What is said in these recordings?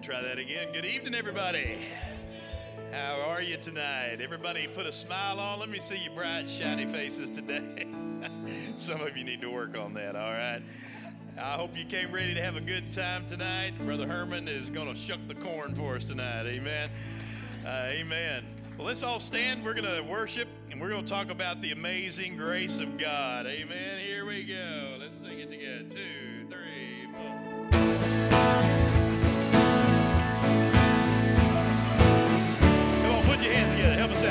me try that again. Good evening, everybody. How are you tonight? Everybody put a smile on. Let me see your bright, shiny faces today. Some of you need to work on that, all right? I hope you came ready to have a good time tonight. Brother Herman is going to shuck the corn for us tonight. Amen. Uh, amen. Well, let's all stand. We're going to worship and we're going to talk about the amazing grace of God. Amen. Here we go. Let's sing it together. too. Who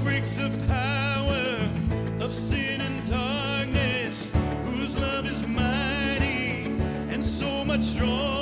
breaks the power of sin and darkness? Whose love is mighty and so much stronger?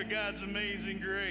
For God's amazing grace?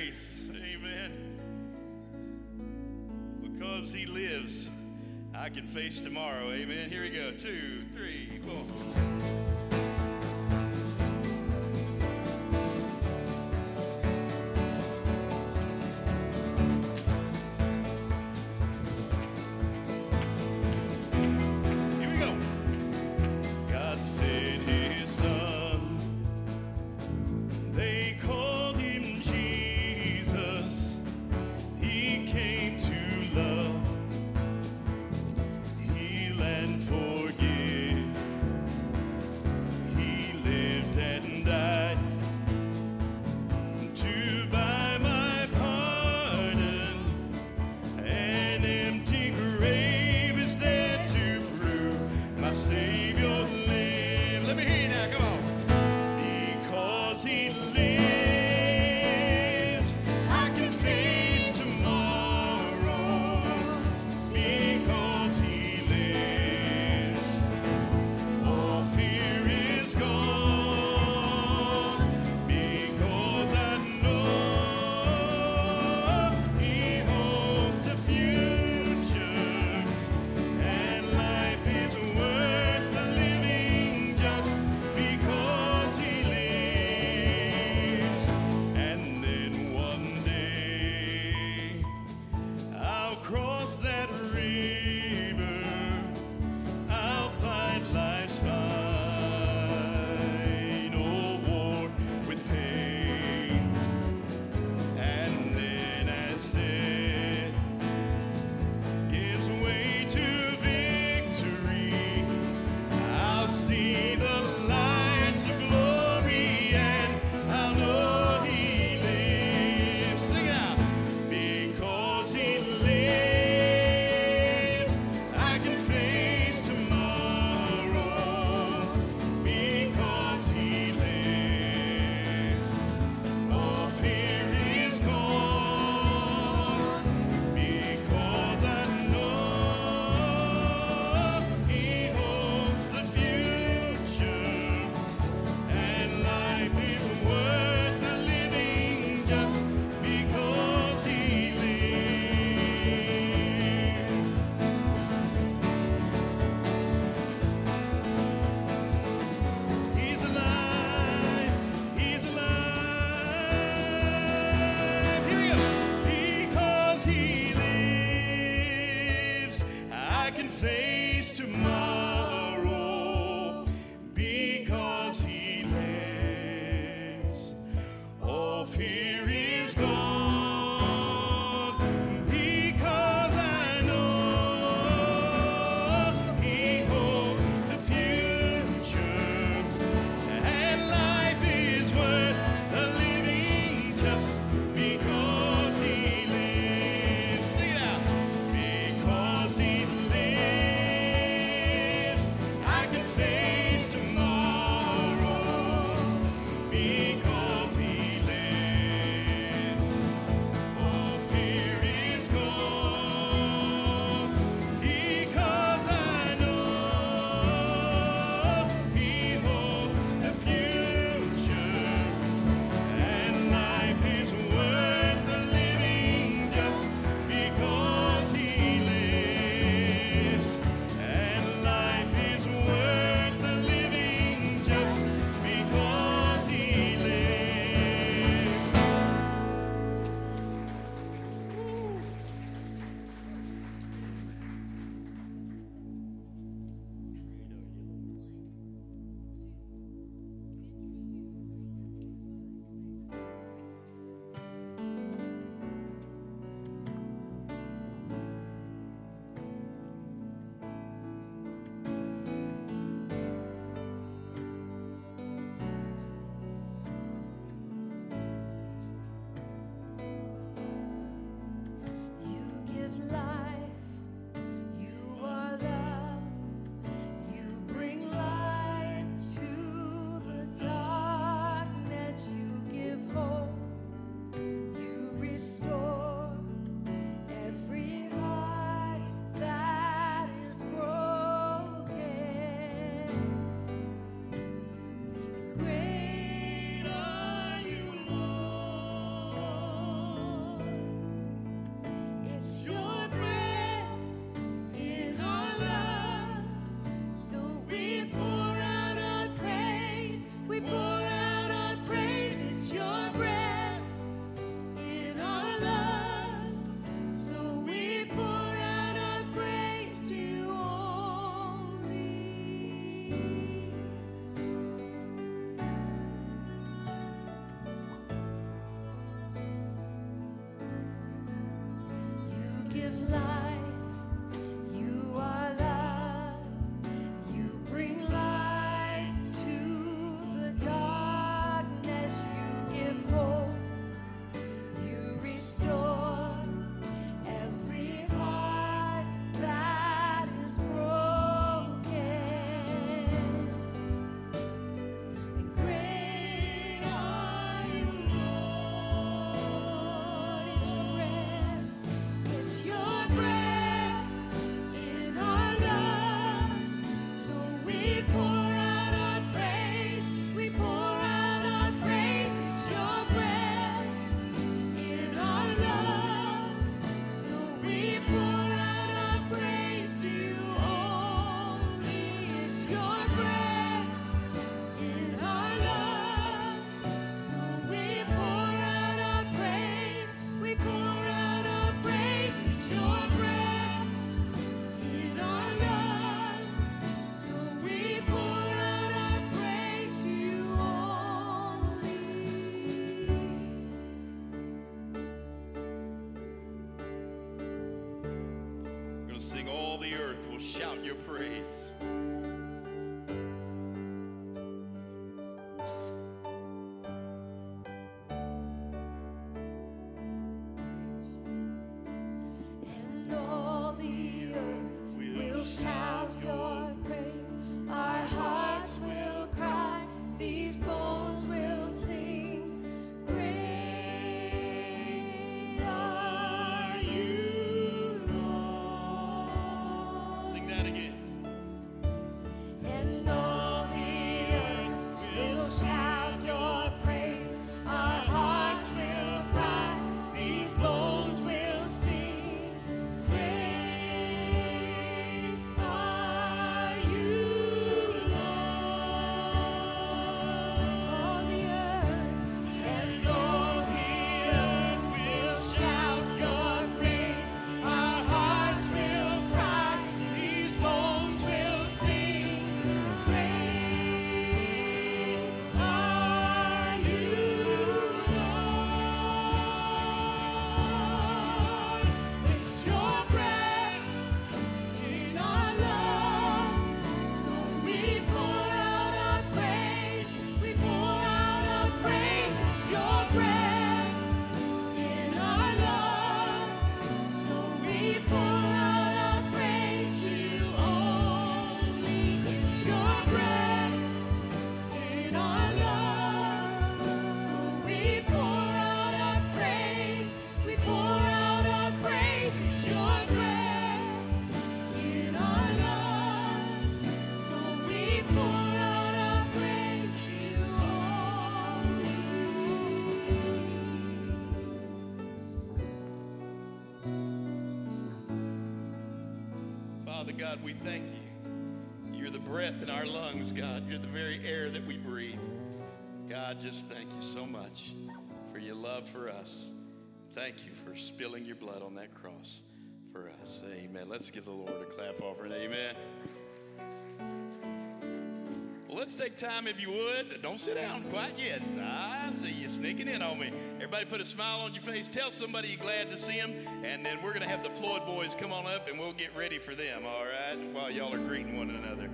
Your praise. God, we thank you. You're the breath in our lungs, God. You're the very air that we breathe. God, just thank you so much for your love for us. Thank you for spilling your blood on that cross for us. Amen. Let's give the Lord a clap offering. Amen. Let's take time, if you would. Don't sit down quite yet. I see you sneaking in on me. Everybody put a smile on your face. Tell somebody you're glad to see them. And then we're going to have the Floyd boys come on up and we'll get ready for them, all right? While y'all are greeting one another.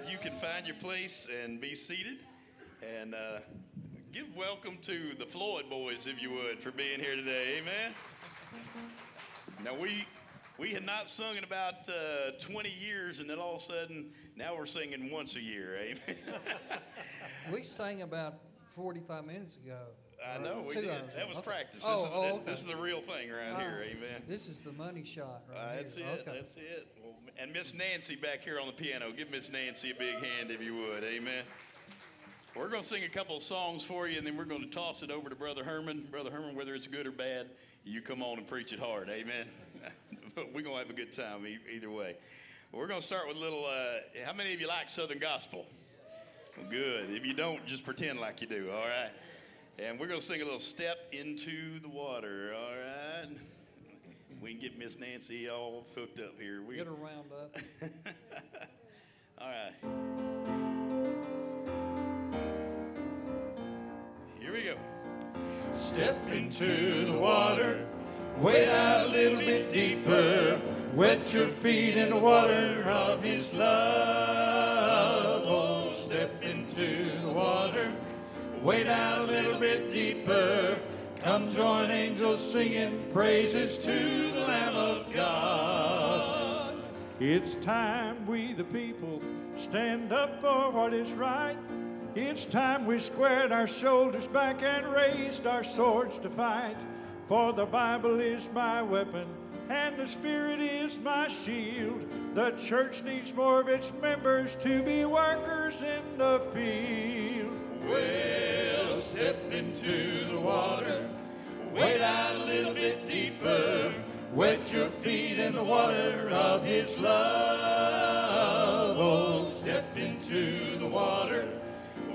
Right, you can find your place and be seated. And uh, give welcome to the Floyd boys, if you would, for being here today. Amen. Now we we had not sung in about uh, 20 years, and then all of a sudden now we're singing once a year. Amen. We sang about forty-five minutes ago. I know we did. hours That was Okay. practice. Oh, this, is, oh, this is the real thing around here. Amen. This is the money shot right Uh, that's here. it. Okay. That's it. And Miss Nancy back here on the piano. Give Miss Nancy a big hand if you would. Amen. We're going to sing a couple of songs for you, and then we're going to toss it over to Brother Herman. Brother Herman, whether it's good or bad, you come on and preach it hard. Amen. but we're going to have a good time either way. We're going to start with a little. Uh, how many of you like Southern Gospel? Well, good. If you don't, just pretend like you do. All right. And we're going to sing a little step into the water. All right. We can get Miss Nancy all hooked up here. We, Get her wound up. all right. Here we go. Step into the water, wade out a little bit deeper. Wet your feet in the water of His love. Oh, step into the water, wade out a little bit deeper. Come join angels singing praises to the Lamb of God. It's time we, the people, stand up for what is right. It's time we squared our shoulders back and raised our swords to fight. For the Bible is my weapon and the Spirit is my shield. The church needs more of its members to be workers in the field. Well, step into the water, little bit deeper, wet your feet in the water of His love. Oh, step into the water,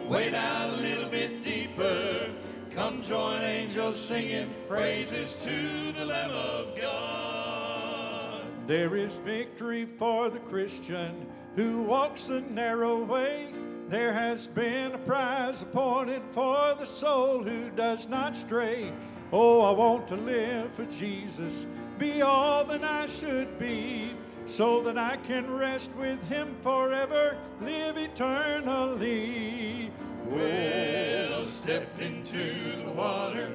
wade out a little bit deeper. Come join angels singing praises to the Lamb of God. There is victory for the Christian who walks the narrow way. There has been a prize appointed for the soul who does not stray. Oh, I want to live for Jesus, be all that I should be, so that I can rest with Him forever, live eternally. Well, step into the water,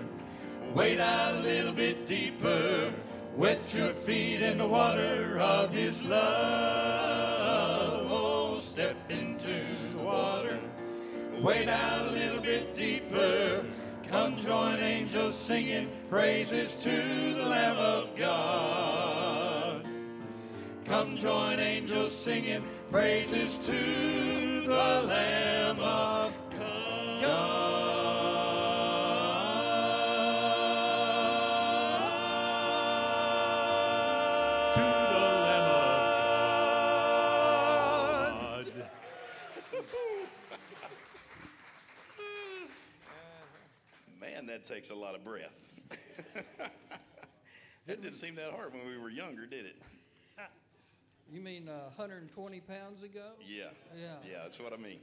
wade out a little bit deeper, wet your feet in the water of His love. Oh, step into the water, wade out a little bit deeper. Come join angels singing praises to the Lamb of God. Come join angels singing praises to the Lamb of God. That takes a lot of breath. that didn't seem that hard when we were younger, did it? You mean uh, 120 pounds ago? Yeah. Yeah. Yeah, that's what I mean.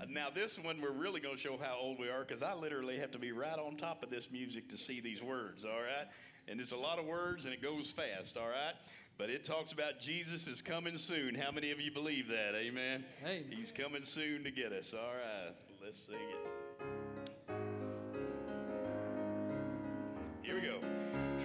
Uh, now, this one, we're really going to show how old we are because I literally have to be right on top of this music to see these words, all right? And it's a lot of words and it goes fast, all right? But it talks about Jesus is coming soon. How many of you believe that? Amen? Amen. He's coming soon to get us. All right, let's sing it.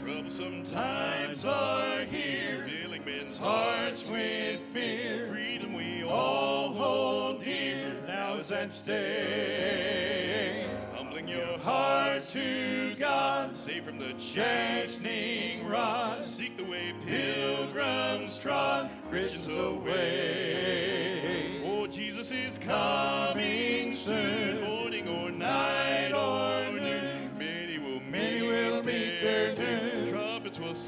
Troublesome times are here, filling men's hearts with fear. Freedom we all hold dear, now is at stake. Humbling your heart to God, save from the chastening rod. Seek the way pilgrims trod, Christians away. Oh, Jesus is coming soon,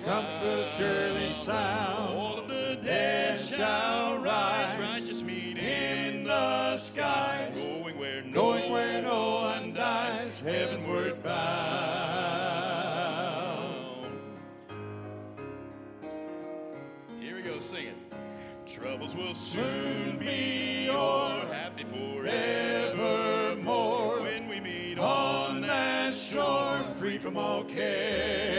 Trumpets will will surely sound. All of the dead shall rise. Righteous meet in the skies. Going where no Going where no one dies, heavenward bound. Here we go, singing. Troubles will soon be o'er, happy forevermore. When we meet on that shore, free from all care.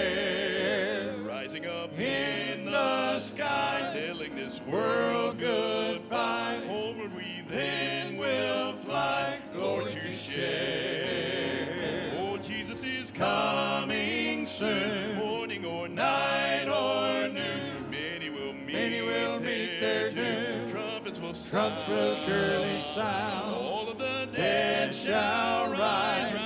Morning or night or noon. Many will meet, Many will meet their doom. Trumpets will Trumps will surely sound. All of the dead shall rise.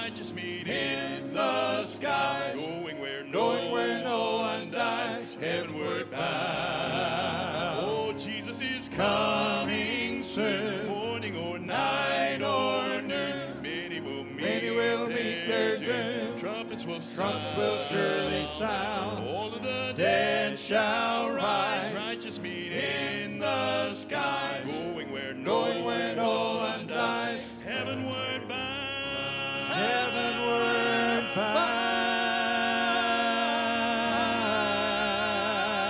Will surely sound. All of the dead shall rise. Righteous meet in the skies. Going where no, Going where no one dies, Heavenward bound. heavenward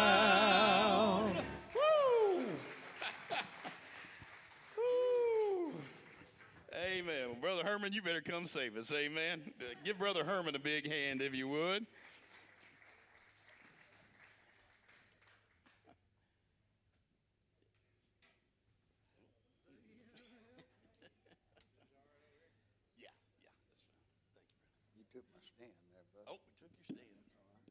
bound. Woo. Amen. Well, Brother Herman, you better come save us. Amen. Give Brother Herman a big hand if you would. yeah, yeah, that's fine. Thank you, brother. You took my stand there, bud. Oh, we took your stand. That's all right.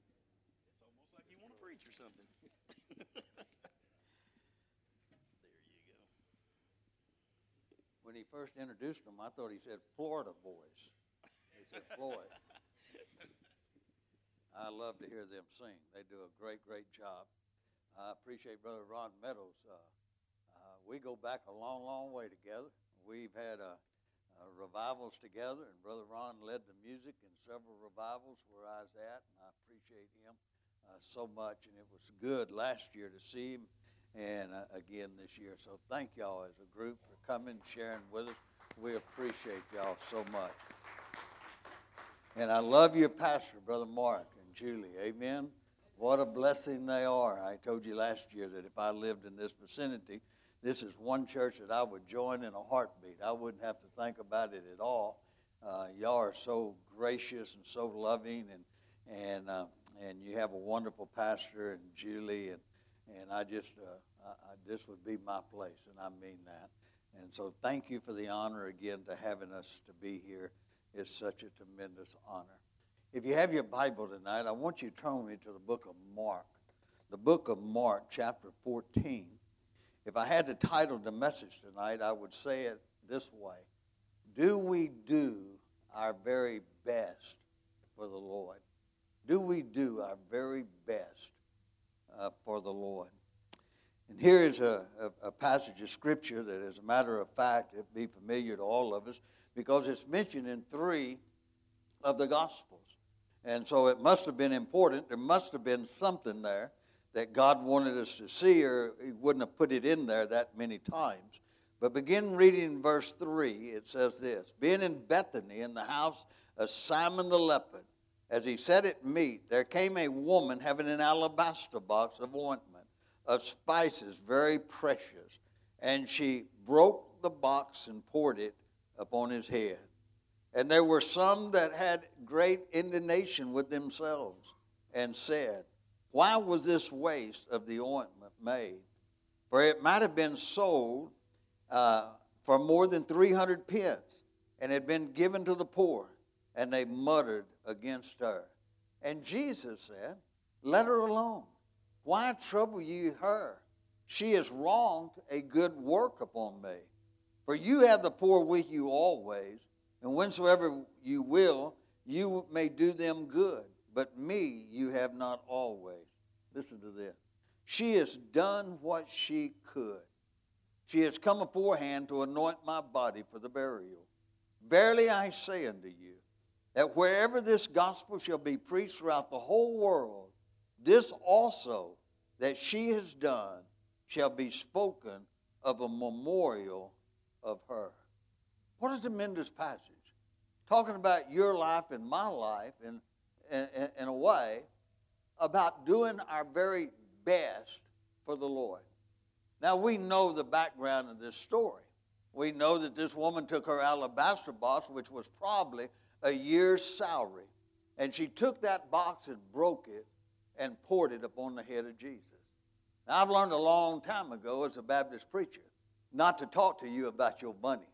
It's almost like you want to preach or something. when he first introduced them, I thought he said Florida boys. Floyd. I love to hear them sing. They do a great, great job. I appreciate Brother Ron Meadows. Uh, uh, we go back a long, long way together. We've had uh, revivals together, and Brother Ron led the music in several revivals where I was at, and I appreciate him uh, so much. And it was good last year to see him, and uh, again this year. So thank y'all as a group for coming, sharing with us. We appreciate y'all so much. And I love your pastor, Brother Mark and Julie. Amen. What a blessing they are. I told you last year that if I lived in this vicinity, this is one church that I would join in a heartbeat. I wouldn't have to think about it at all. Uh, y'all are so gracious and so loving, and and uh, and you have a wonderful pastor and Julie, and and I just uh, I, I, this would be my place, and I mean that. And so, thank you for the honor again to having us to be here. It's such a tremendous honor. If you have your Bible tonight, I want you to turn me to the book of Mark, the book of Mark, chapter 14. If I had to title the message tonight, I would say it this way Do we do our very best for the Lord? Do we do our very best uh, for the Lord? And here is a, a, a, passage of scripture that, as a matter of fact, it be familiar to all of us because it's mentioned in three of the Gospels. And so it must have been important. There must have been something there that God wanted us to see, or He wouldn't have put it in there that many times. But begin reading verse 3. It says this Being in Bethany in the house of Simon the leper, as he sat at meat, there came a woman having an alabaster box of ointment of spices, very precious. And she broke the box and poured it upon his head. And there were some that had great indignation with themselves and said, Why was this waste of the ointment made? For it might have been sold uh, for more than 300 pence and had been given to the poor. And they muttered against her. And Jesus said, Let her alone. Why trouble you her? She has wronged a good work upon me. For you have the poor with you always, and whensoever you will, you may do them good. But me you have not always. Listen to this. She has done what she could. She has come aforehand to anoint my body for the burial. Verily I say unto you, that wherever this gospel shall be preached throughout the whole world, this also that she has done shall be spoken of a memorial of her. What a tremendous passage. Talking about your life and my life in, in, in a way about doing our very best for the Lord. Now, we know the background of this story. We know that this woman took her alabaster box, which was probably a year's salary, and she took that box and broke it and poured it upon the head of Jesus. Now, I've learned a long time ago as a Baptist preacher not to talk to you about your money.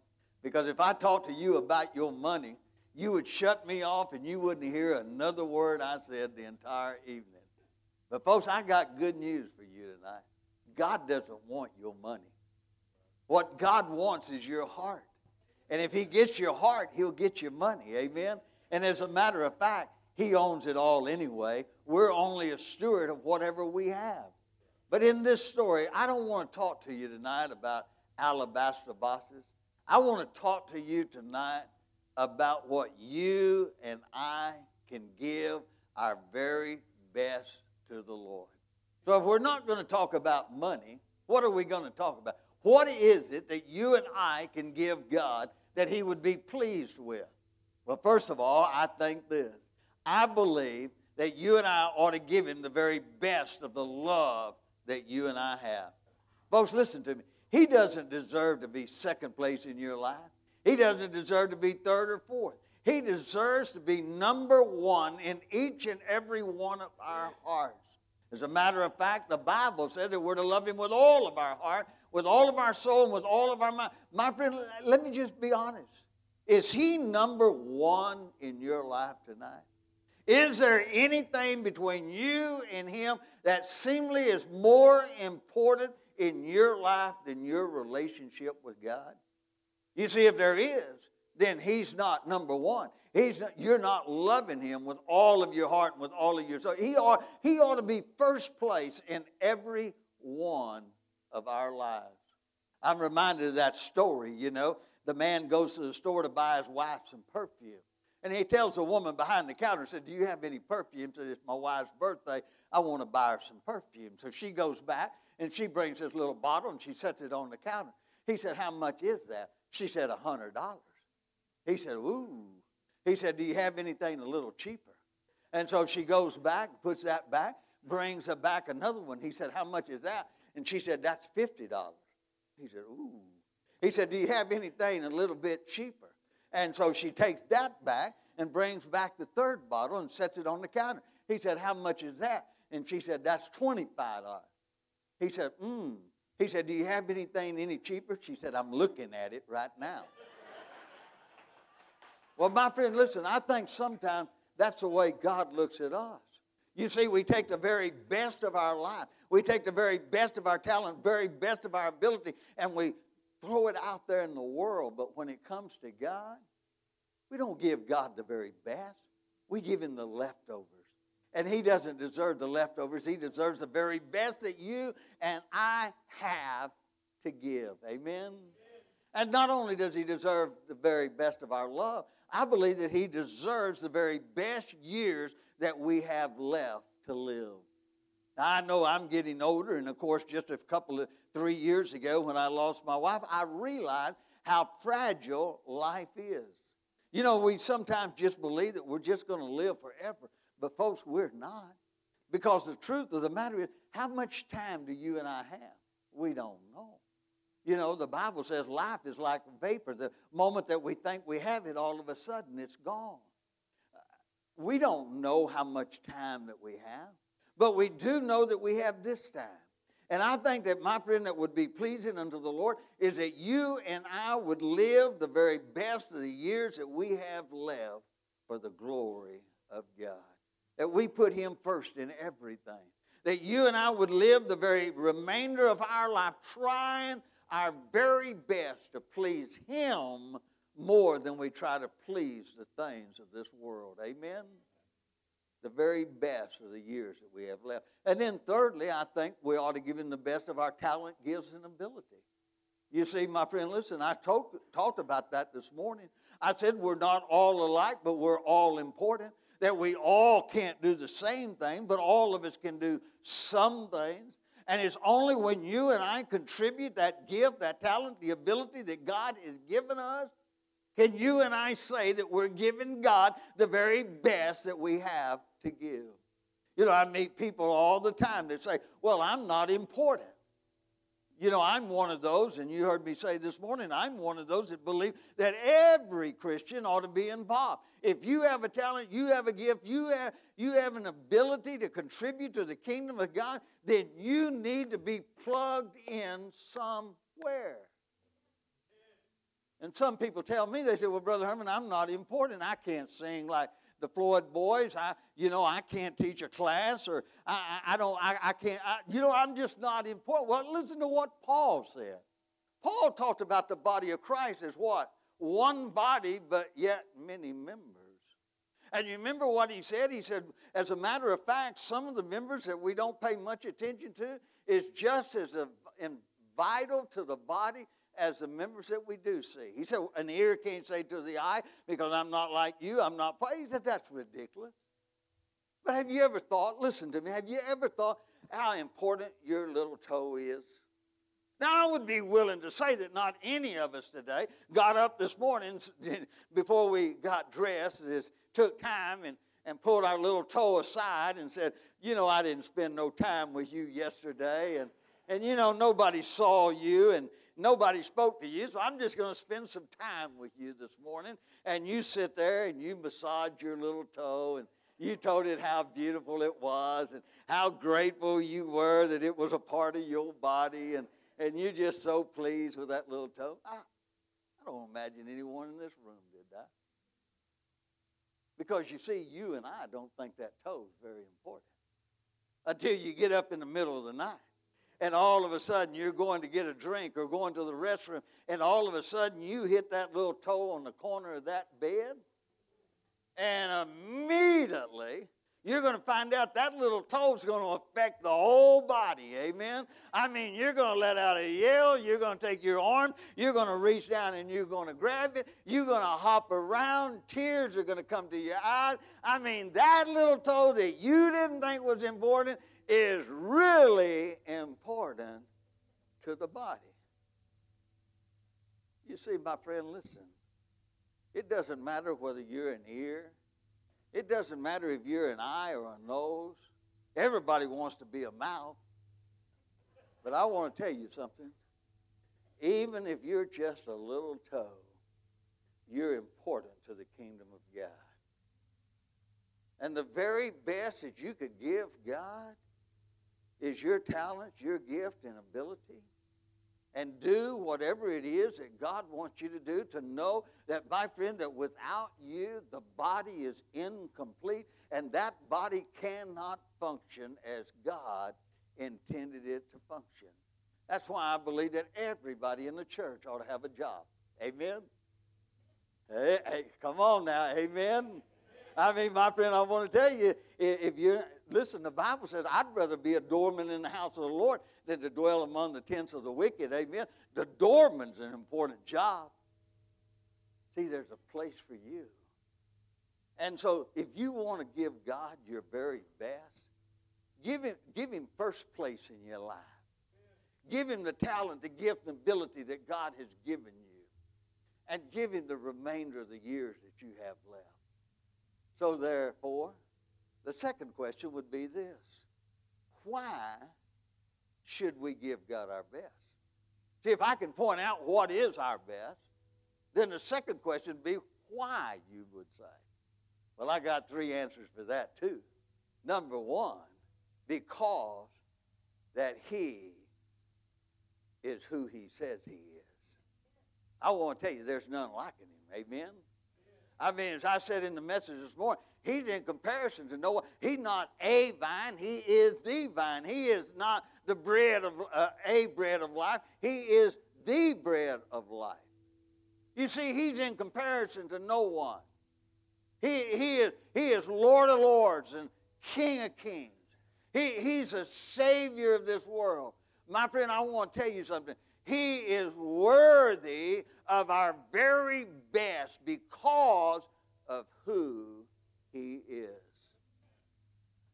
Because if I talked to you about your money, you would shut me off and you wouldn't hear another word I said the entire evening. But, folks, I got good news for you tonight. God doesn't want your money. What God wants is your heart. And if He gets your heart, He'll get your money. Amen? And as a matter of fact, He owns it all anyway. We're only a steward of whatever we have. But in this story, I don't want to talk to you tonight about alabaster boxes. I want to talk to you tonight about what you and I can give our very best to the Lord. So, if we're not going to talk about money, what are we going to talk about? What is it that you and I can give God that He would be pleased with? Well, first of all, I think this I believe that you and I ought to give Him the very best of the love that you and I have. Folks, listen to me. He doesn't deserve to be second place in your life. He doesn't deserve to be third or fourth. He deserves to be number one in each and every one of our hearts. As a matter of fact, the Bible says that we're to love Him with all of our heart, with all of our soul, and with all of our mind. My friend, let me just be honest. Is He number one in your life tonight? Is there anything between you and him that seemingly is more important in your life than your relationship with God? You see, if there is, then he's not number one. He's not, you're not loving him with all of your heart and with all of your soul. He ought, he ought to be first place in every one of our lives. I'm reminded of that story, you know. The man goes to the store to buy his wife some perfume. And he tells the woman behind the counter, said, Do you have any perfume? Said, It's my wife's birthday. I want to buy her some perfume. So she goes back and she brings this little bottle and she sets it on the counter. He said, How much is that? She said, A hundred dollars. He said, Ooh. He said, Do you have anything a little cheaper? And so she goes back, puts that back, brings her back another one. He said, How much is that? And she said, That's $50. He said, Ooh. He said, Do you have anything a little bit cheaper? And so she takes that back and brings back the third bottle and sets it on the counter. He said, How much is that? And she said, That's $25. He said, Mmm. He said, Do you have anything any cheaper? She said, I'm looking at it right now. well, my friend, listen, I think sometimes that's the way God looks at us. You see, we take the very best of our life, we take the very best of our talent, very best of our ability, and we throw it out there in the world. But when it comes to God, we don't give God the very best. We give Him the leftovers. And He doesn't deserve the leftovers. He deserves the very best that you and I have to give. Amen? And not only does He deserve the very best of our love, I believe that He deserves the very best years that we have left to live. Now, I know I'm getting older, and of course, just a couple of three years ago when I lost my wife, I realized how fragile life is. You know, we sometimes just believe that we're just going to live forever, but folks, we're not. Because the truth of the matter is, how much time do you and I have? We don't know. You know, the Bible says life is like vapor. The moment that we think we have it, all of a sudden it's gone. Uh, we don't know how much time that we have, but we do know that we have this time. And I think that, my friend, that would be pleasing unto the Lord is that you and I would live the very best of the years that we have left for the glory of God. That we put Him first in everything. That you and I would live the very remainder of our life trying our very best to please Him more than we try to please the things of this world. Amen? The very best of the years that we have left. And then, thirdly, I think we ought to give Him the best of our talent, gifts, and ability. You see, my friend, listen, I talk, talked about that this morning. I said we're not all alike, but we're all important. That we all can't do the same thing, but all of us can do some things. And it's only when you and I contribute that gift, that talent, the ability that God has given us, can you and I say that we're giving God the very best that we have to give? You know, I meet people all the time that say, Well, I'm not important. You know, I'm one of those, and you heard me say this morning, I'm one of those that believe that every Christian ought to be involved. If you have a talent, you have a gift, you have, you have an ability to contribute to the kingdom of God, then you need to be plugged in somewhere. And some people tell me, they say, Well, Brother Herman, I'm not important. I can't sing like the Floyd boys. I, you know, I can't teach a class or I, I, I don't, I, I can't, I, you know, I'm just not important. Well, listen to what Paul said. Paul talked about the body of Christ as what? One body, but yet many members. And you remember what he said? He said, as a matter of fact, some of the members that we don't pay much attention to is just as a, vital to the body as the members that we do see. He said, an ear can't say to the eye, because I'm not like you, I'm not. He said, that's ridiculous. But have you ever thought, listen to me, have you ever thought how important your little toe is? Now, I would be willing to say that not any of us today got up this morning before we got dressed, is, took time and, and pulled our little toe aside and said, You know, I didn't spend no time with you yesterday, and, and you know, nobody saw you, and, nobody spoke to you, so I'm just going to spend some time with you this morning. And you sit there and you massage your little toe and you told it how beautiful it was and how grateful you were that it was a part of your body and, and you're just so pleased with that little toe. I, I don't imagine anyone in this room did that. Because you see, you and I don't think that toe is very important until you get up in the middle of the night. And all of a sudden, you're going to get a drink or going to the restroom, and all of a sudden, you hit that little toe on the corner of that bed, and immediately, you're going to find out that little toe is going to affect the whole body. Amen. I mean, you're going to let out a yell. You're going to take your arm. You're going to reach down and you're going to grab it. You're going to hop around. Tears are going to come to your eyes. I mean, that little toe that you didn't think was important is really important to the body. You see, my friend, listen. It doesn't matter whether you're an ear it doesn't matter if you're an eye or a nose. Everybody wants to be a mouth. But I want to tell you something. Even if you're just a little toe, you're important to the kingdom of God. And the very best that you could give God is your talent, your gift, and ability and do whatever it is that God wants you to do to know that, my friend, that without you, the body is incomplete and that body cannot function as God intended it to function. That's why I believe that everybody in the church ought to have a job. Amen? Hey, hey come on now. Amen? I mean, my friend, I want to tell you, if you listen, the Bible says, I'd rather be a doorman in the house of the Lord than to dwell among the tents of the wicked. Amen. The doorman's an important job. See, there's a place for you. And so, if you want to give God your very best, give him, give him first place in your life. Give him the talent, the gift, and ability that God has given you. And give him the remainder of the years that you have left. So, therefore, the second question would be this Why should we give God our best? See, if I can point out what is our best, then the second question would be why, you would say. Well, I got three answers for that too. Number one, because that He is who He says He is. I want to tell you, there's none like Him. Amen? I mean, as I said in the message this morning, he's in comparison to Noah. He's not a vine, he is the vine. He is not the bread of uh, a bread of life, he is the bread of life. You see, he's in comparison to no one. He, he, is, he is Lord of Lords and King of Kings. He, he's a Savior of this world. My friend, I want to tell you something. He is worthy of our very best because of who He is.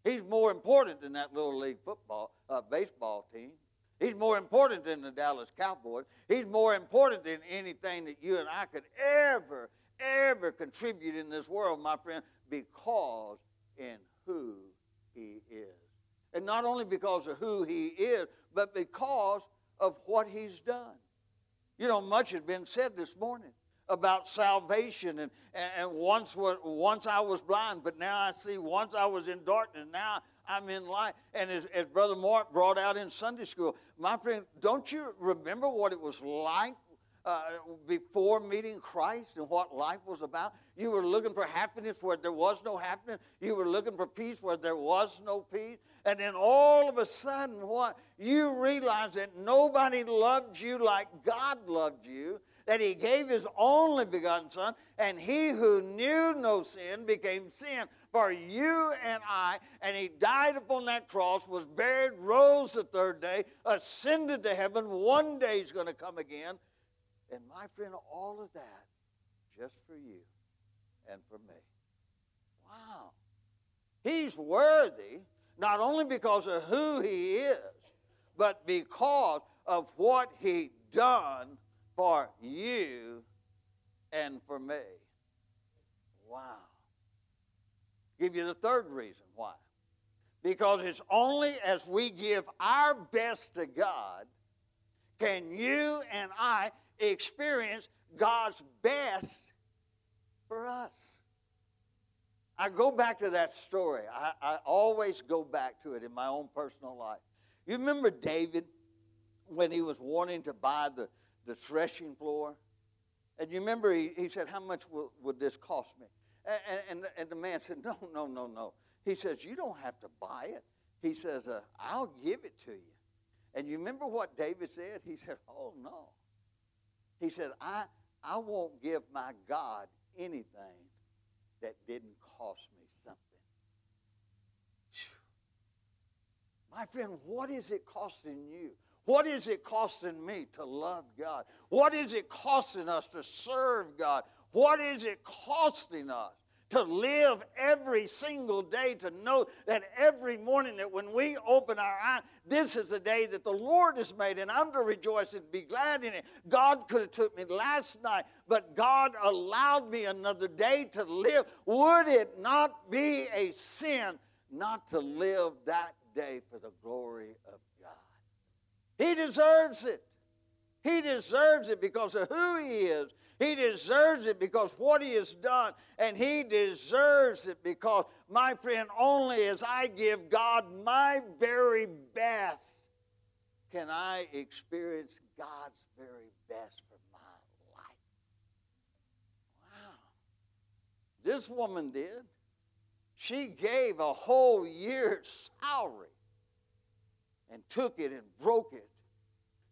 He's more important than that little league football, uh, baseball team. He's more important than the Dallas Cowboys. He's more important than anything that you and I could ever, ever contribute in this world, my friend, because in who He is. And not only because of who He is, but because of what he's done. You know, much has been said this morning about salvation and, and, once, once I was blind, but now I see. Once I was in darkness, now I'm in light. And as, as Brother Mark brought out in Sunday school, my friend, don't you remember what it was like uh, before meeting Christ and what life was about. You were looking for happiness where there was no happiness. You were looking for peace where there was no peace. And then all of a sudden, what you realize that nobody loved you like God loved you, that He gave His only begotten Son, and He who knew no sin became sin for you and I, and He died upon that cross, was buried, rose the third day, ascended to heaven. One day He's going to come again and my friend, all of that just for you and for me. Wow. He's worthy not only because of who he is, but because of what he done for you and for me. Wow. Give you the third reason why. Because it's only as we give our best to God can you and I experience God's best for us. I go back to that story. I, I, always go back to it in my own personal life. You remember David when he was wanting to buy the, the threshing floor? And you remember he, he said, How much will, would this cost me? And, and, and the man said, No, no, no, no. He says, You don't have to buy it. He says, uh, I'll give it to you. And you remember what David said? He said, Oh, no. He said, I, I won't give my God anything that didn't cost me something. Phew. My friend, what is it costing you? What is it costing me to love God? What is it costing us to serve God? What is it costing us to live every single day, to know that every morning that when we open our eyes, this is the day that the Lord has made, and I'm to rejoice and be glad in it. God could have took me last night, but God allowed me another day to live. Would it not be a sin not to live that day for the glory of God? He deserves it. He deserves it because of who he is. He deserves it because what he has done. And he deserves it because, my friend, only as I give God my very best can I experience God's very best for my life. Wow. This woman did. She gave a whole year's salary and took it and broke it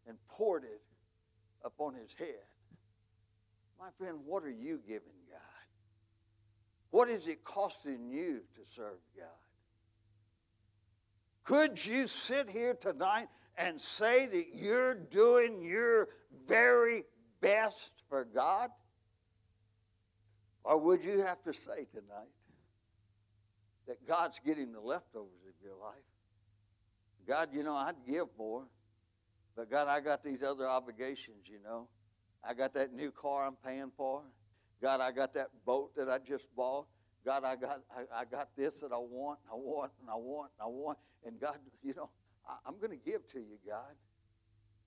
and poured it upon his head. My friend, what are you giving God? What is it costing you to serve God? Could you sit here tonight and say that you're doing your very best for God? Or would you have to say tonight that God's getting the leftovers of your life? God, you know, I'd give more, but God, I got these other obligations, you know. I got that new car I'm paying for. God, I got that boat that I just bought. God, I got I, I got this that I want, I want, and I want, and I want. And God, you know, I, I'm going to give to you, God,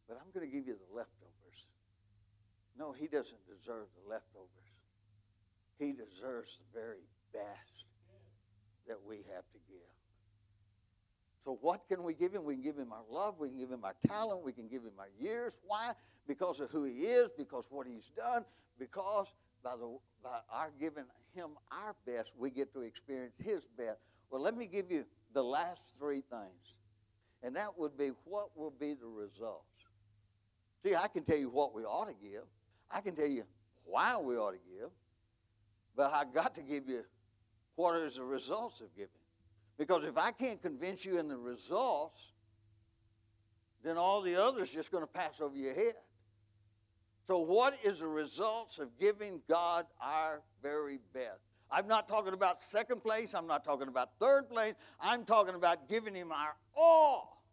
but I'm going to give you the leftovers. No, He doesn't deserve the leftovers. He deserves the very best that we have to give. So, what can we give him? We can give him our love, we can give him our talent, we can give him our years. Why? Because of who he is, because what he's done, because by, the, by our giving him our best, we get to experience his best. Well, let me give you the last three things. And that would be what will be the results. See, I can tell you what we ought to give, I can tell you why we ought to give, but I got to give you what is the results of giving. Because if I can't convince you in the results, then all the others just going to pass over your head. So, what is the results of giving God our very best? I'm not talking about second place. I'm not talking about third place. I'm talking about giving Him our all.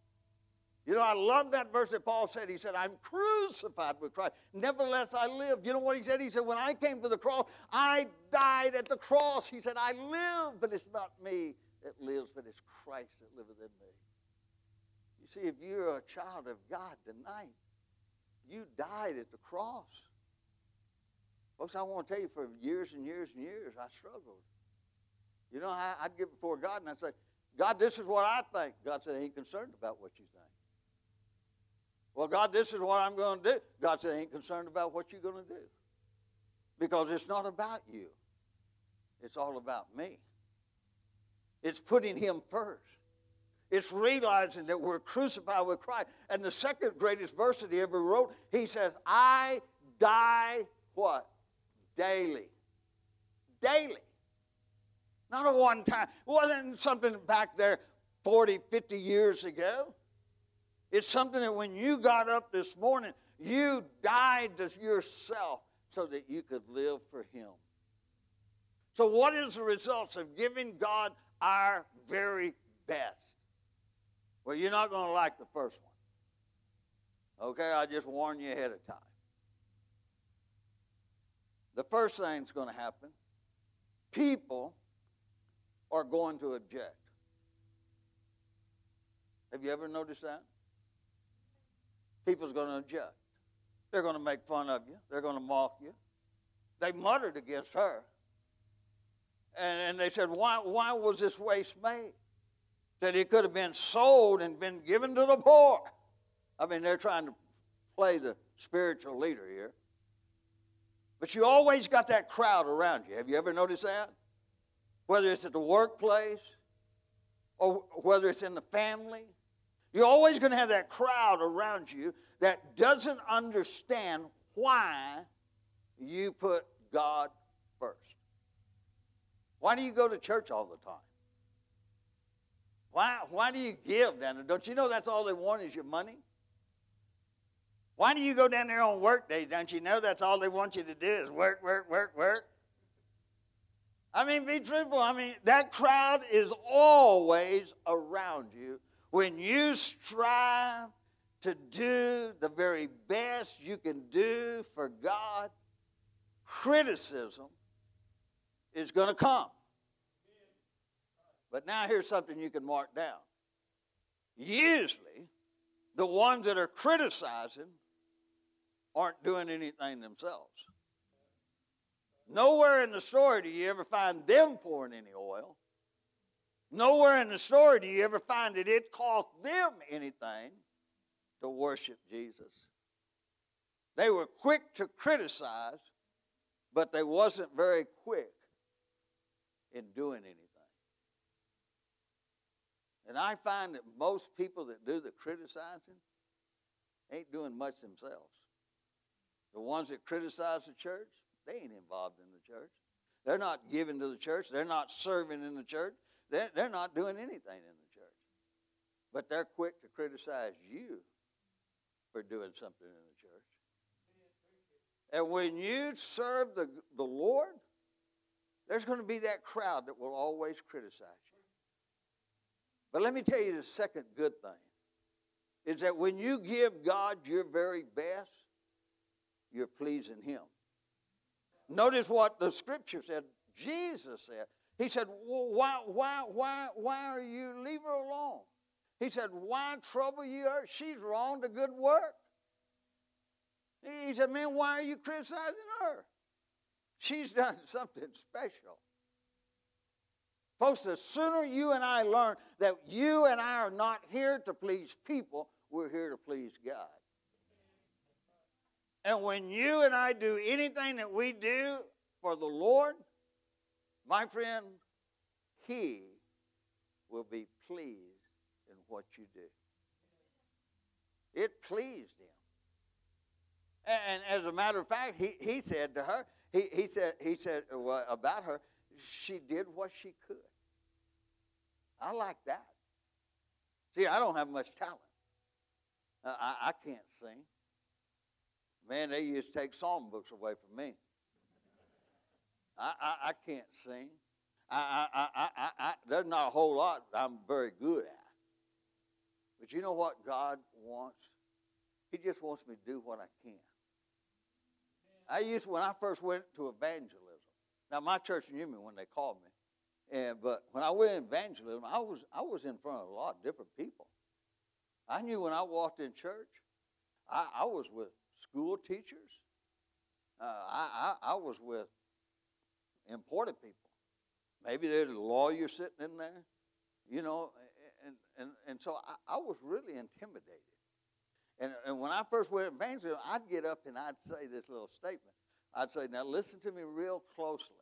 You know, I love that verse that Paul said. He said, I'm crucified with Christ. Nevertheless, I live. You know what he said? He said, When I came to the cross, I died at the cross. He said, I live, but it's not me that lives, but it's Christ that liveth in me. You see, if you're a child of God tonight, you died at the cross. Folks, I want to tell you, for years and years and years, I struggled. You know, I, would get before God and I'd say, God, this is what I think. God said, He ain't concerned about what you think. Well, God, this is what I'm going to do. God said, I ain't concerned about what you're going to do. Because it's not about you, it's all about me. It's putting Him first. It's realizing that we're crucified with Christ. And the second greatest verse that he ever wrote, he says, I die what? Daily. Daily. Not a one time. It wasn't something back there 40, 50 years ago. It's something that when you got up this morning, you died to yourself so that you could live for Him. So, what is the results of giving God our very best? Well, you're not going to like the first one. Okay, I just warn you ahead of time. The first thing that's going to happen people are going to object. Have you ever noticed that? People's going to object. They're going to make fun of you. They're going to mock you. They muttered against her. And, and they said, why, why was this waste made? That it could have been sold and been given to the poor. I mean, they're trying to play the spiritual leader here. But you always got that crowd around you. Have you ever noticed that? whether it's at the workplace or whether it's in the family. You're always going to have that crowd around you that doesn't understand why you put God first. Why do you go to church all the time? Why, why do you give down there? Don't you know that's all they want is your money? Why do you go down there on work days? Don't you know that's all they want you to do is work, work, work, work? I mean, be truthful. I mean, that crowd is always around you when you strive to do the very best you can do for God. Criticism is going to come. But now here's something you can mark down. Usually, the ones that are criticizing aren't doing anything themselves. Nowhere in the story do you ever find them pouring any oil. Nowhere in the story do you ever find that it cost them anything to worship Jesus. They were quick to criticize, but they wasn't very quick in doing anything. And I find that most people that do the criticizing ain't doing much themselves. The ones that criticize the church, they ain't involved in the church. They're not giving to the church. They're not serving in the church. They're, they're not doing anything in the church. But they're quick to criticize you for doing something in the church. And when you serve the, the Lord, there's going to be that crowd that will always criticize you. But let me tell you the second good thing is that when you give God your very best, you're pleasing Him. Notice what the scripture said. Jesus said, He said, why, why, why, why are you, leave her alone? He said, Why trouble you her? She's wrong to good work. He said, Man, why are you criticizing her? She's done something special. Folks, the sooner you and I learn that you and I are not here to please people, we're here to please God. And when you and I do anything that we do for the Lord, my friend, He will be pleased in what you do. It pleased Him. And as a matter of fact, he, he said to her, he, he said, he said well, about her, she did what she could. I like that. See, I don't have much talent. Uh, I, I can't sing. Man, they used to take psalm books away from me. I, I, I can't sing. I, I, I, I, I, there's not a whole lot I'm very good at. But you know what God wants? He just wants me to do what I can. I used when I first went to evangelism. Now my church knew me when they called me, and but when I went evangelism, I was I was in front of a lot of different people. I knew when I walked in church, I, I was with school teachers. Uh, I, I I was with important people. Maybe there's a lawyer sitting in there, you know, and and and so I, I was really intimidated. And, and when I first went to evangelism, I'd get up and I'd say this little statement. I'd say, now listen to me real closely.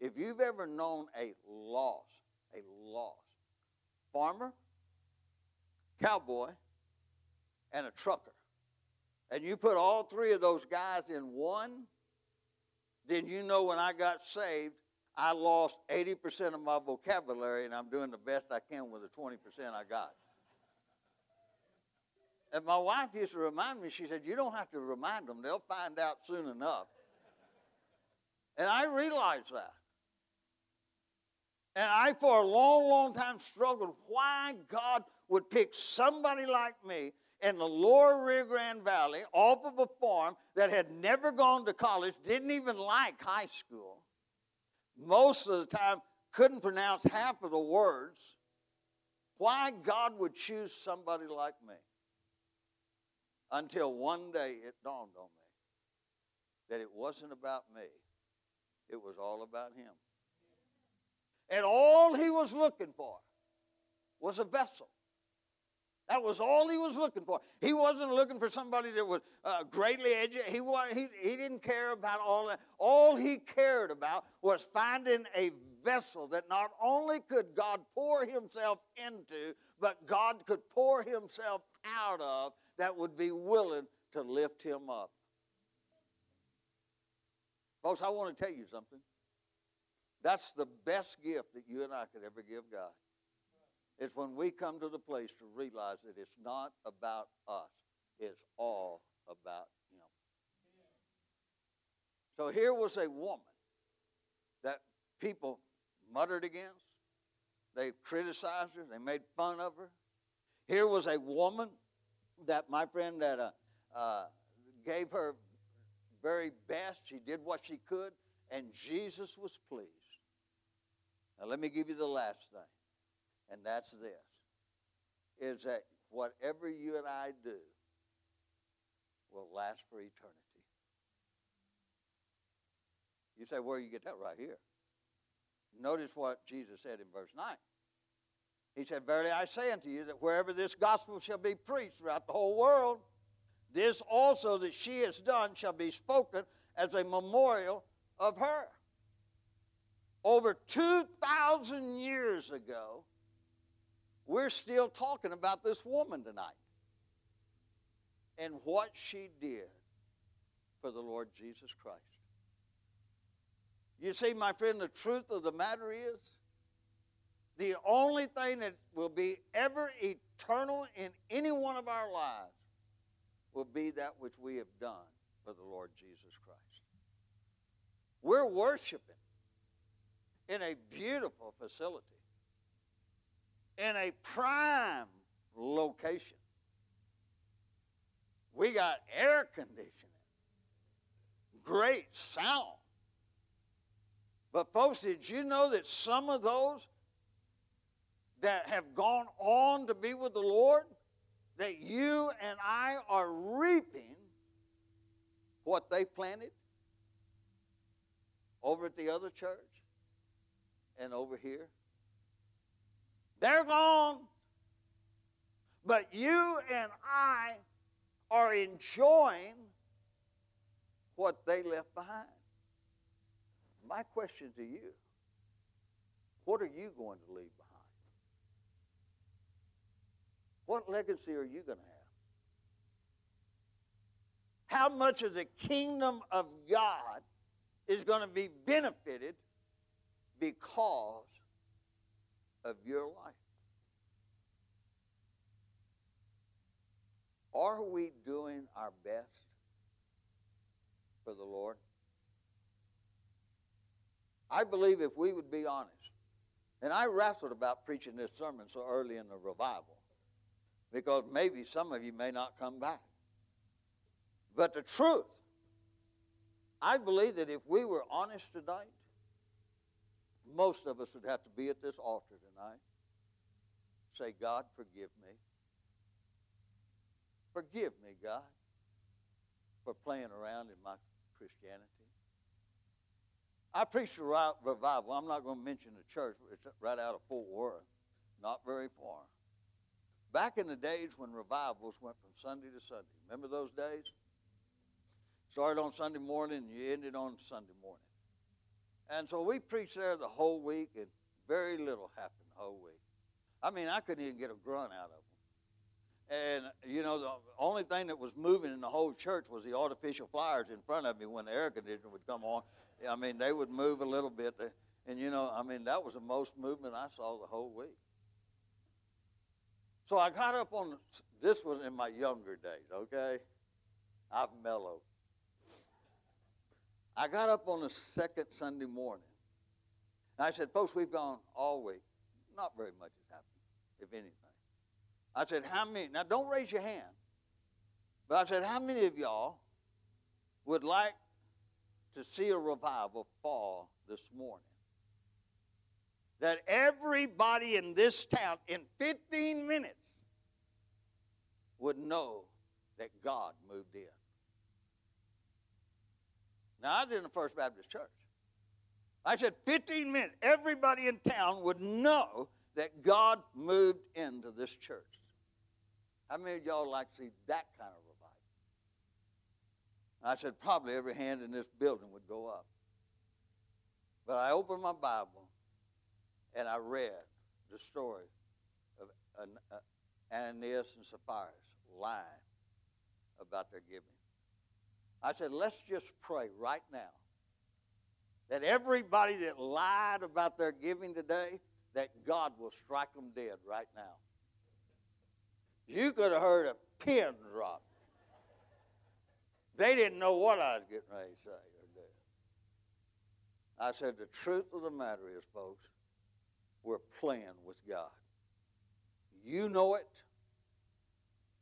If you've ever known a loss, a loss, farmer, cowboy, and a trucker, and you put all three of those guys in one, then you know when I got saved, I lost 80% of my vocabulary and I'm doing the best I can with the 20% I got. And my wife used to remind me, she said, You don't have to remind them, they'll find out soon enough. And I realized that. And I, for a long, long time, struggled why God would pick somebody like me in the lower Rio Grande Valley off of a farm that had never gone to college, didn't even like high school, most of the time couldn't pronounce half of the words. Why God would choose somebody like me until one day it dawned on me that it wasn't about me, it was all about Him. And all He was looking for was a vessel. That was all he was looking for. He wasn't looking for somebody that was uh, greatly educated. He, he, he didn't care about all that. All he cared about was finding a vessel that not only could God pour himself into, but God could pour himself out of that would be willing to lift him up. Folks, I want to tell you something. That's the best gift that you and I could ever give God. It's when we come to the place to realize that it's not about us, it's all about Him. So here was a woman that people muttered against, they criticized her, they made fun of her. Here was a woman that my friend that uh, uh, gave her very best. She did what she could, and Jesus was pleased. Now, let me give you the last thing, and that's this is that whatever you and I do will last for eternity. You say, where you get that? Right here. Notice what Jesus said in verse 9. He said, Verily I say unto you that wherever this gospel shall be preached throughout the whole world, this also that she has done shall be spoken as a memorial of her. Over 2,000 years ago, we're still talking about this woman tonight and what she did for the Lord Jesus Christ. You see, my friend, the truth of the matter is the only thing that will be ever eternal in any one of our lives will be that which we have done for the Lord Jesus Christ. We're worshiping in a beautiful facility, in a prime location. We got air conditioning, great sound. But, folks, did you know that some of those that have gone on to be with the Lord, that you and I are reaping what they planted over at the other church and over here? They're gone. But you and I are enjoying what they left behind. My question to you what are you going to leave behind? What legacy are you going to have? How much of the kingdom of God is going to be benefited because of your life? Are we doing our best for the Lord? I believe if we would be honest, and I wrestled about preaching this sermon so early in the revival because maybe some of you may not come back. But the truth, I believe that if we were honest tonight, most of us would have to be at this altar tonight. Say, God, forgive me. Forgive me, God, for playing around in my Christianity. I preached a revival. I'm not going to mention the church. It's right out of Fort Worth, not very far. Back in the days when revivals went from Sunday to Sunday. Remember those days? Started on Sunday morning and you ended on Sunday morning. And so we preached there the whole week, and very little happened the whole week. I mean, I couldn't even get a grunt out of them. And, you know, the only thing that was moving in the whole church was the artificial flyers in front of me when the air conditioner would come on. I mean, they would move a little bit. And, you know, I mean, that was the most movement I saw the whole week. So I got up on, this was in my younger days, okay? I've mellowed. I got up on the second Sunday morning. And I said, folks, we've gone all week. Not very much has happened, if anything. I said, how many? Now, don't raise your hand. But I said, how many of y'all would like to see a revival fall this morning? That everybody in this town, in 15 minutes, would know that God moved in. Now, I did in the First Baptist Church. I said 15 minutes, everybody in town would know that God moved into this church. How many of y'all like to see that kind of revival? I said probably every hand in this building would go up. But I opened my Bible and I read the story of uh, Ananias and Sapphira lying about their giving. I said, let's just pray right now that everybody that lied about their giving today, that God will strike them dead right now. You could have heard a pin drop. They didn't know what I was getting ready to say or do. I said, the truth of the matter is, folks, we're playing with God. You know it,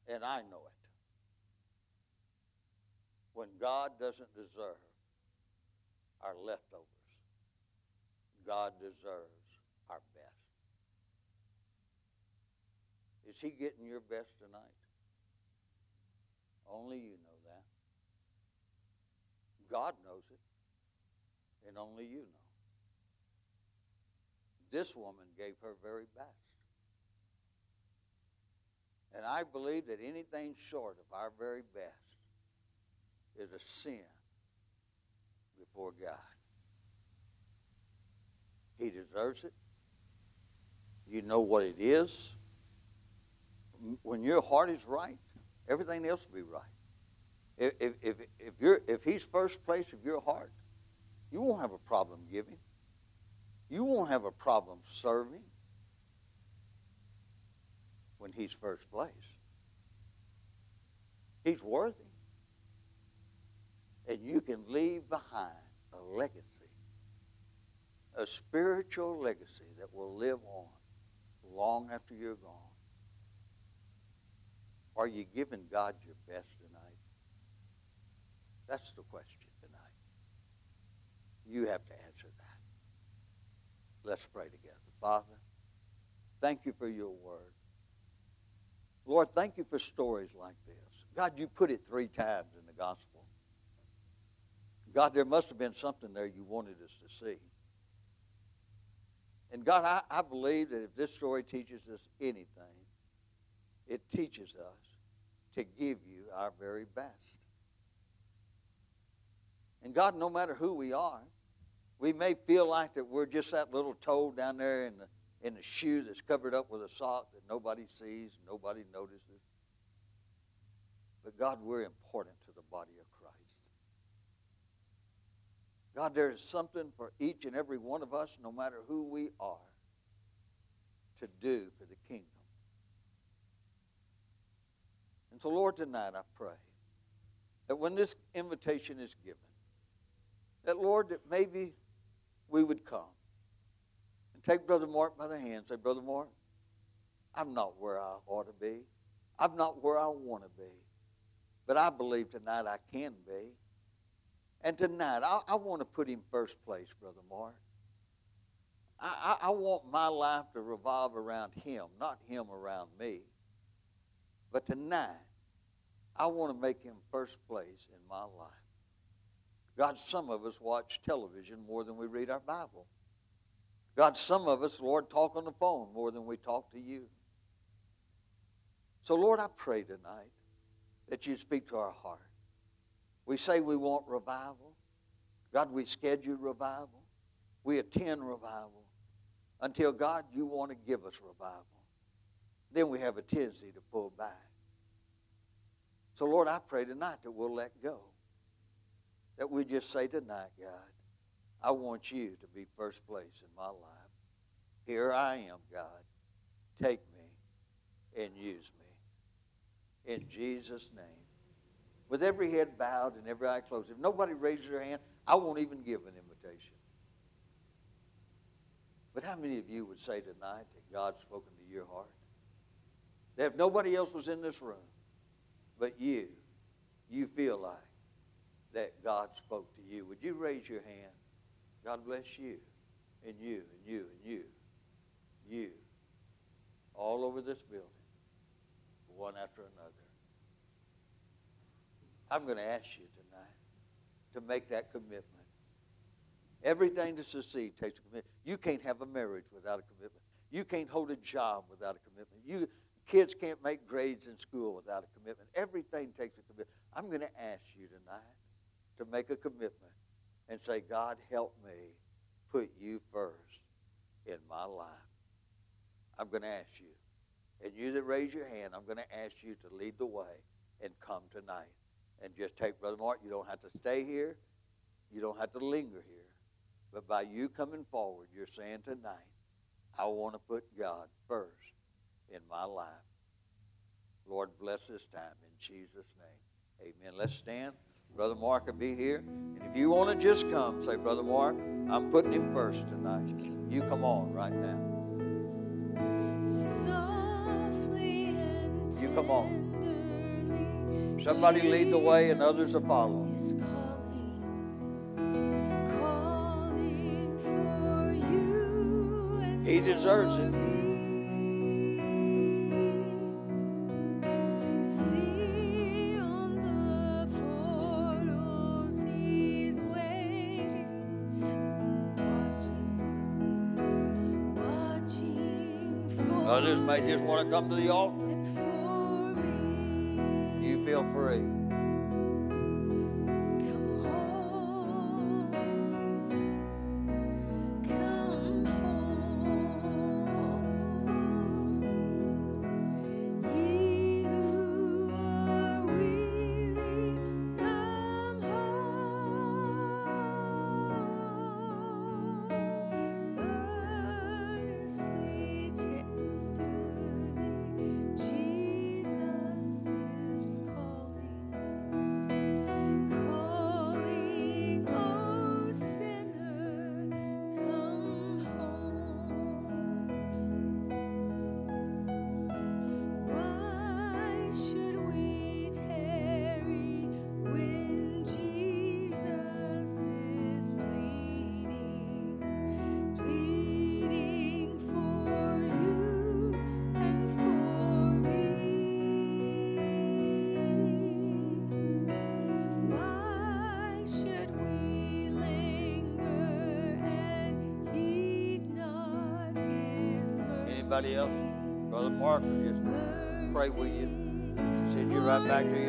and I know it. When God doesn't deserve our leftovers, God deserves our best. Is He getting your best tonight? Only you know that. God knows it, and only you know. This woman gave her very best. And I believe that anything short of our very best is a sin before God. He deserves it. You know what it is. When your heart is right, everything else will be right. If, if, if, if, you're, if he's first place of your heart, you won't have a problem giving. You won't have a problem serving when he's first place. He's worthy. And you can leave behind a legacy, a spiritual legacy that will live on long after you're gone. Are you giving God your best tonight? That's the question tonight. You have to answer that. Let's pray together. Father, thank you for your word. Lord, thank you for stories like this. God, you put it three times in the gospel. God, there must have been something there you wanted us to see. And God, I, I believe that if this story teaches us anything, it teaches us to give you our very best. And God, no matter who we are, we may feel like that we're just that little toe down there in the in the shoe that's covered up with a sock that nobody sees, nobody notices. But God, we're important to the body of Christ. God, there is something for each and every one of us, no matter who we are, to do for the kingdom. And so, Lord, tonight I pray that when this invitation is given, that, Lord, that maybe we would come and take Brother Mark by the hand and say, Brother Mark, I'm not where I ought to be. I'm not where I want to be. But I believe tonight I can be. And tonight, I, I want to put him first place, Brother Mark. I, I, I want my life to revolve around him, not him around me. But tonight, I want to make him first place in my life. God, some of us watch television more than we read our Bible. God, some of us, Lord, talk on the phone more than we talk to you. So, Lord, I pray tonight that you speak to our heart. We say we want revival. God, we schedule revival. We attend revival until, God, you want to give us revival. Then we have a tendency to pull back. So, Lord, I pray tonight that we'll let go. That we just say tonight, God, I want you to be first place in my life. Here I am, God. Take me and use me. In Jesus' name. With every head bowed and every eye closed. If nobody raises their hand, I won't even give an invitation. But how many of you would say tonight that God's spoken to your heart? That if nobody else was in this room, but you, you feel like that God spoke to you, would you raise your hand? God bless you, and you, and you, and you, you, all over this building, one after another. I'm going to ask you tonight to make that commitment. Everything to succeed takes a commitment. You can't have a marriage without a commitment. You can't hold a job without a commitment. You kids can't make grades in school without a commitment. Everything takes a commitment. I'm going to ask you tonight to make a commitment and say, God, help me put you first in my life. I'm going to ask you. And you that raise your hand, I'm going to ask you to lead the way and come tonight. And just take Brother Mark. You don't have to stay here. You don't have to linger here. But by you coming forward, you're saying tonight, I want to put God first in my life. Lord, bless this time in Jesus' name. Amen. Let's stand. Brother Mark will be here. And if you want to just come, say, Brother Mark, I'm putting him first tonight. You come on right now. You come on. Somebody lead the way and others are Jesus following. is calling, calling for you and He deserves it. May just want to come to the altar. You feel free. Mercy? Anybody else? Brother Mark just pray with you. Send you right back to.